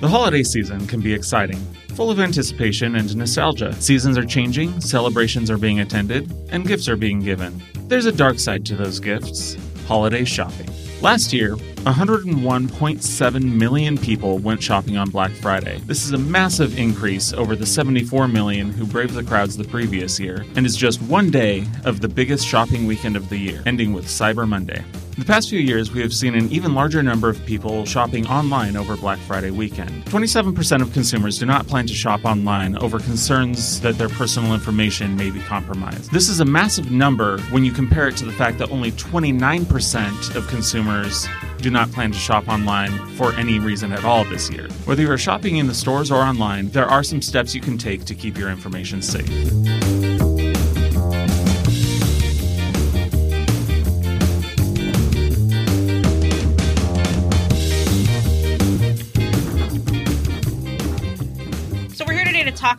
The holiday season can be exciting, full of anticipation and nostalgia. Seasons are changing, celebrations are being attended, and gifts are being given. There's a dark side to those gifts holiday shopping. Last year, 101.7 million people went shopping on Black Friday. This is a massive increase over the 74 million who braved the crowds the previous year, and is just one day of the biggest shopping weekend of the year, ending with Cyber Monday. The past few years, we have seen an even larger number of people shopping online over Black Friday weekend. 27% of consumers do not plan to shop online over concerns that their personal information may be compromised. This is a massive number when you compare it to the fact that only 29% of consumers do not plan to shop online for any reason at all this year. Whether you're shopping in the stores or online, there are some steps you can take to keep your information safe.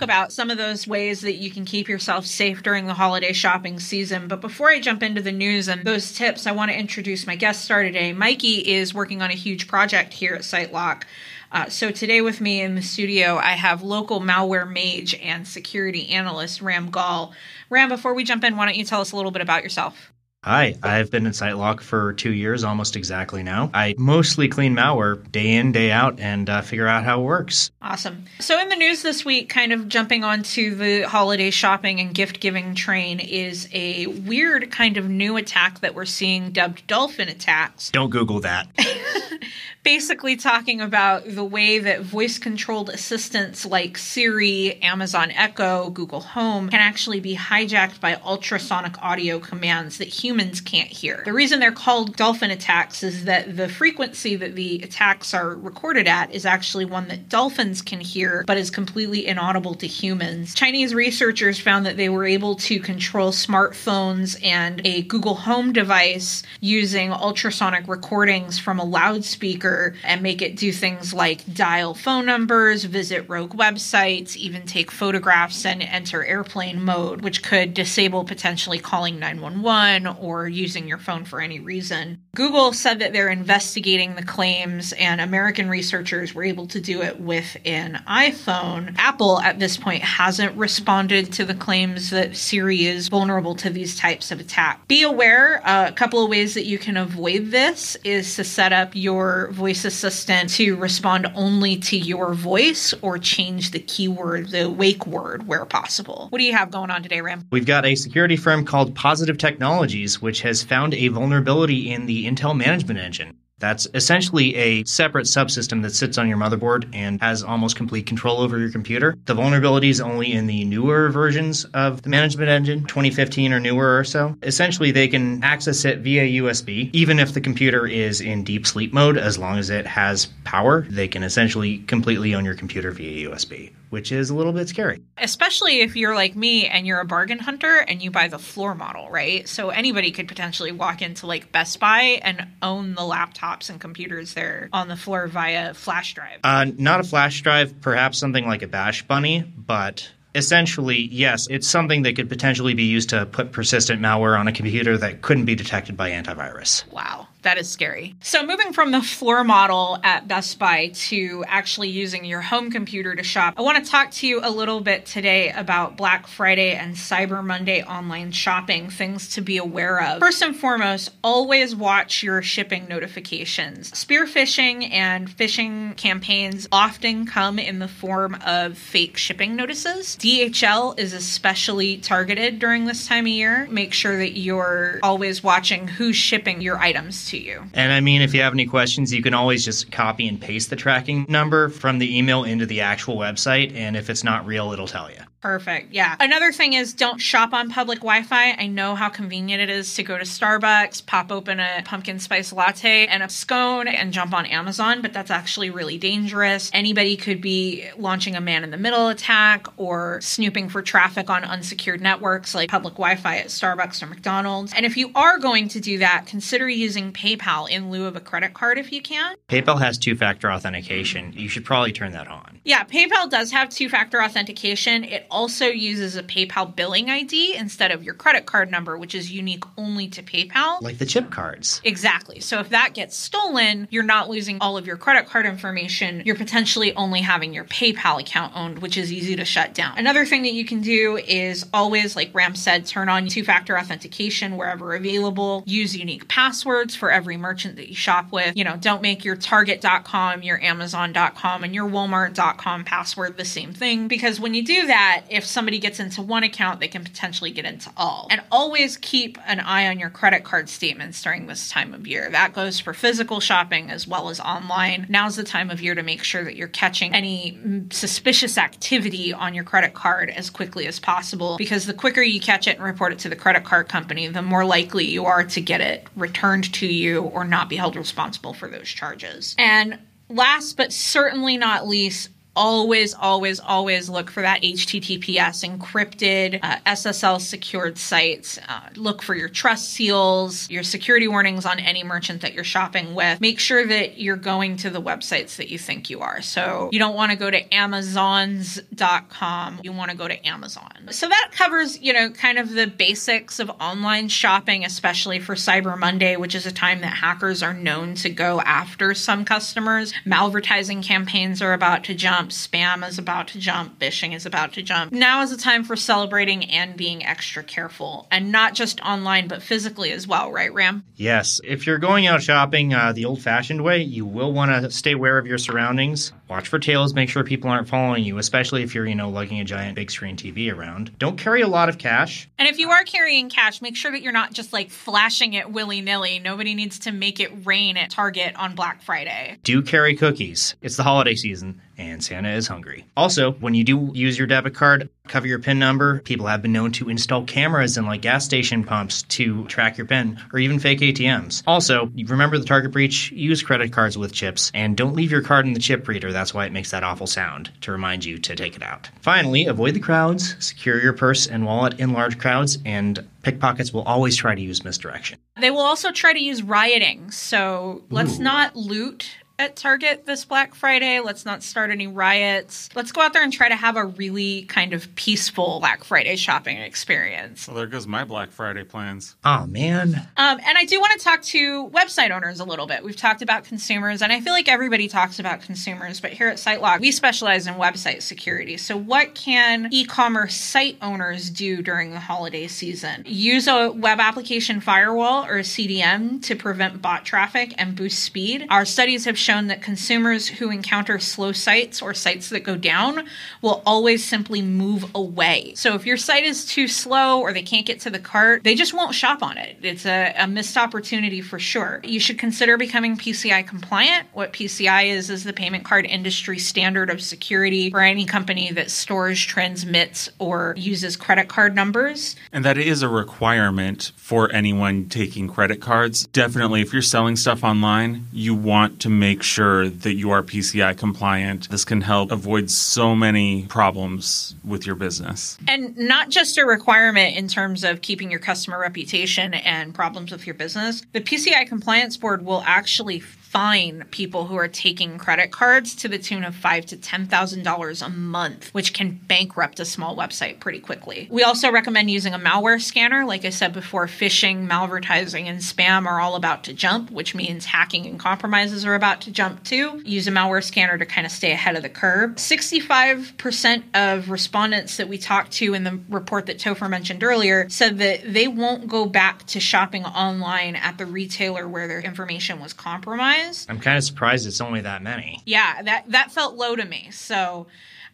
Talk about some of those ways that you can keep yourself safe during the holiday shopping season. But before I jump into the news and those tips, I want to introduce my guest star today. Mikey is working on a huge project here at SiteLock. Uh, so today with me in the studio, I have local malware mage and security analyst Ram Gall. Ram, before we jump in, why don't you tell us a little bit about yourself? Hi, I've been at SiteLock for two years, almost exactly now. I mostly clean malware day in, day out, and uh, figure out how it works. Awesome. So, in the news this week, kind of jumping onto the holiday shopping and gift giving train, is a weird kind of new attack that we're seeing dubbed dolphin attacks. Don't Google that. Basically, talking about the way that voice controlled assistants like Siri, Amazon Echo, Google Home can actually be hijacked by ultrasonic audio commands that humans can't hear. The reason they're called dolphin attacks is that the frequency that the attacks are recorded at is actually one that dolphins can hear, but is completely inaudible to humans. Chinese researchers found that they were able to control smartphones and a Google Home device using ultrasonic recordings from a loudspeaker and make it do things like dial phone numbers, visit rogue websites, even take photographs and enter airplane mode, which could disable potentially calling 911 or using your phone for any reason. Google said that they're investigating the claims, and American researchers were able to do it with an iPhone. Apple, at this point, hasn't responded to the claims that Siri is vulnerable to these types of attack. Be aware uh, a couple of ways that you can avoid this is to set up your voice assistant to respond only to your voice or change the keyword, the wake word, where possible. What do you have going on today, Ram? We've got a security firm called Positive Technologies, which has found a vulnerability in the Intel management engine. That's essentially a separate subsystem that sits on your motherboard and has almost complete control over your computer. The vulnerability is only in the newer versions of the management engine, 2015 or newer or so. Essentially, they can access it via USB, even if the computer is in deep sleep mode, as long as it has power. They can essentially completely own your computer via USB, which is a little bit scary. Especially if you're like me and you're a bargain hunter and you buy the floor model, right? So anybody could potentially walk into like Best Buy and own the laptops and computers there on the floor via flash drive. Uh, not a flash drive, perhaps something like a Bash Bunny, but essentially, yes, it's something that could potentially be used to put persistent malware on a computer that couldn't be detected by antivirus. Wow. That is scary. So, moving from the floor model at Best Buy to actually using your home computer to shop, I want to talk to you a little bit today about Black Friday and Cyber Monday online shopping, things to be aware of. First and foremost, always watch your shipping notifications. Spear phishing and phishing campaigns often come in the form of fake shipping notices. DHL is especially targeted during this time of year. Make sure that you're always watching who's shipping your items to you. And I mean, if you have any questions, you can always just copy and paste the tracking number from the email into the actual website. And if it's not real, it'll tell you. Perfect. Yeah. Another thing is don't shop on public Wi Fi. I know how convenient it is to go to Starbucks, pop open a pumpkin spice latte and a scone, and jump on Amazon, but that's actually really dangerous. Anybody could be launching a man in the middle attack or snooping for traffic on unsecured networks like public Wi Fi at Starbucks or McDonald's. And if you are going to do that, consider using PayPal in lieu of a credit card if you can. PayPal has two factor authentication. You should probably turn that on. Yeah, PayPal does have two factor authentication. It also uses a PayPal billing ID instead of your credit card number, which is unique only to PayPal. Like the chip cards. Exactly. So if that gets stolen, you're not losing all of your credit card information. You're potentially only having your PayPal account owned, which is easy to shut down. Another thing that you can do is always, like Ram said, turn on two factor authentication wherever available. Use unique passwords for every merchant that you shop with. You know, don't make your Target.com, your Amazon.com, and your Walmart.com password the same thing because when you do that, if somebody gets into one account, they can potentially get into all. And always keep an eye on your credit card statements during this time of year. That goes for physical shopping as well as online. Now's the time of year to make sure that you're catching any suspicious activity on your credit card as quickly as possible because the quicker you catch it and report it to the credit card company, the more likely you are to get it returned to you or not be held responsible for those charges. And last but certainly not least, always, always, always look for that HTTPS encrypted, uh, SSL secured sites. Uh, look for your trust seals, your security warnings on any merchant that you're shopping with. Make sure that you're going to the websites that you think you are. So you don't want to go to Amazons.com. You want to go to Amazon. So that covers, you know, kind of the basics of online shopping, especially for Cyber Monday, which is a time that hackers are known to go after some customers. Malvertising campaigns are about to jump jump, spam is about to jump, phishing is about to jump. Now is the time for celebrating and being extra careful, and not just online, but physically as well, right, Ram? Yes. If you're going out shopping uh, the old fashioned way, you will want to stay aware of your surroundings. Watch for tails, make sure people aren't following you, especially if you're, you know, lugging a giant big screen TV around. Don't carry a lot of cash. And if you are carrying cash, make sure that you're not just like flashing it willy nilly. Nobody needs to make it rain at Target on Black Friday. Do carry cookies. It's the holiday season and Santa is hungry. Also, when you do use your debit card, cover your PIN number. People have been known to install cameras in like gas station pumps to track your PIN or even fake ATMs. Also, remember the target breach, use credit cards with chips and don't leave your card in the chip reader. That's why it makes that awful sound to remind you to take it out. Finally, avoid the crowds, secure your purse and wallet in large crowds and pickpockets will always try to use misdirection. They will also try to use rioting. So let's Ooh. not loot at Target this Black Friday. Let's not start any riots. Let's go out there and try to have a really kind of peaceful Black Friday shopping experience. Well, there goes my Black Friday plans. Oh man. Um, and I do want to talk to website owners a little bit. We've talked about consumers, and I feel like everybody talks about consumers, but here at SiteLock, we specialize in website security. So, what can e commerce site owners do during the holiday season? Use a web application firewall or a CDN to prevent bot traffic and boost speed. Our studies have shown that consumers who encounter slow sites or sites that go down will always simply move away. So, if your site is too slow or they can't get to the cart, they just won't shop on it. It's a, a missed opportunity for sure. You should consider becoming PCI compliant. What PCI is, is the payment card industry standard of security for any company that stores, transmits, or uses credit card numbers. And that is a requirement for anyone taking credit cards. Definitely, if you're selling stuff online, you want to make sure that you are PCI compliant. This can help avoid so many problems with your business. And not just a requirement in terms of keeping your customer reputation and problems with your business. The PCI Compliance Board will actually fine people who are taking credit cards to the tune of five to ten thousand dollars a month, which can bankrupt a small website pretty quickly. We also recommend using a malware scanner. Like I said before, phishing, malvertising, and spam are all about to jump, which means hacking and compromises are about to jump too. Use a malware scanner to kind of stay ahead of the curve. 65% of respondents that we talked to in the report that Topher mentioned earlier said that they won't go back to shopping online at the retailer where their information was compromised. I'm kind of surprised it's only that many. Yeah, that that felt low to me. So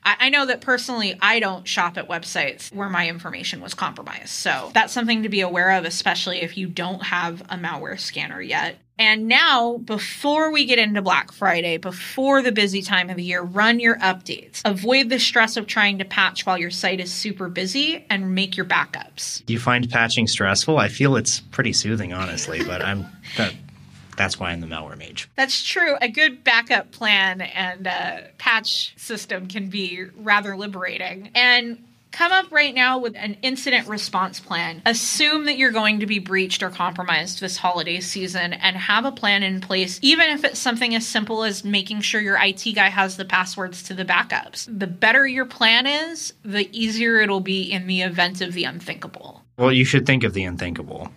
I, I know that personally I don't shop at websites where my information was compromised. So that's something to be aware of, especially if you don't have a malware scanner yet. And now, before we get into Black Friday, before the busy time of the year, run your updates. Avoid the stress of trying to patch while your site is super busy and make your backups. Do you find patching stressful? I feel it's pretty soothing, honestly, but I'm that that's why I'm the malware mage. That's true. A good backup plan and uh, patch system can be rather liberating. And come up right now with an incident response plan. Assume that you're going to be breached or compromised this holiday season and have a plan in place, even if it's something as simple as making sure your IT guy has the passwords to the backups. The better your plan is, the easier it'll be in the event of the unthinkable. Well, you should think of the unthinkable.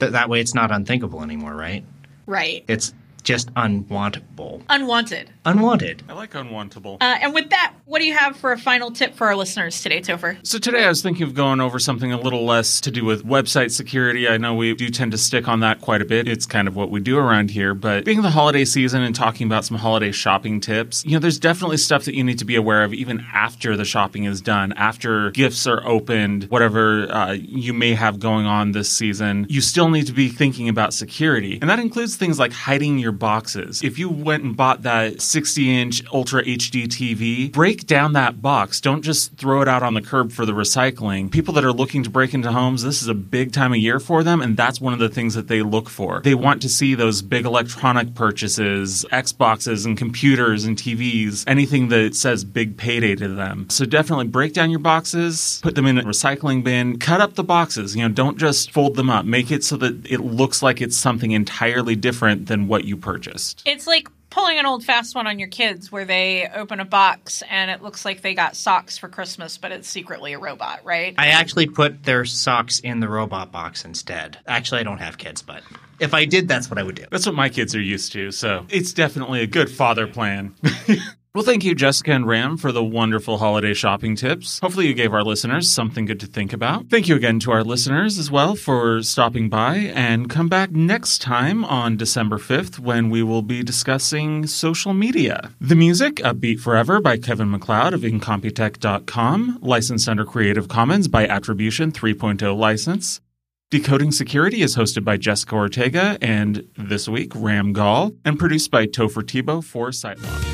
Th- that way it's not unthinkable anymore, right? Right. It's just unwantable. Unwanted. Unwanted. I like unwantable. Uh, and with that, what do you have for a final tip for our listeners today, Topher? So today I was thinking of going over something a little less to do with website security. I know we do tend to stick on that quite a bit. It's kind of what we do around here, but being the holiday season and talking about some holiday shopping tips, you know, there's definitely stuff that you need to be aware of even after the shopping is done, after gifts are opened, whatever uh, you may have going on this season. You still need to be thinking about security. And that includes things like hiding your boxes. If you went and bought that 60 inch Ultra HD TV, break down that box. Don't just throw it out on the curb for the recycling. People that are looking to break into homes, this is a big time of year for them, and that's one of the things that they look for. They want to see those big electronic purchases, Xboxes and computers and TVs, anything that says big payday to them. So definitely break down your boxes, put them in a recycling bin, cut up the boxes. You know, don't just fold them up. Make it so that it looks like it's something entirely different than what you purchased. It's like pulling an old fast one on your kids where they open a box and it looks like they got socks for Christmas, but it's secretly a robot, right? I actually put their socks in the robot box instead. Actually, I don't have kids, but if I did, that's what I would do. That's what my kids are used to, so it's definitely a good father plan. Well, thank you, Jessica and Ram, for the wonderful holiday shopping tips. Hopefully, you gave our listeners something good to think about. Thank you again to our listeners as well for stopping by, and come back next time on December 5th when we will be discussing social media. The music, Upbeat Forever by Kevin MacLeod of Incompetech.com, licensed under Creative Commons by Attribution 3.0 license. Decoding Security is hosted by Jessica Ortega and this week, Ram Gall, and produced by Topher Tebow for SiteLock.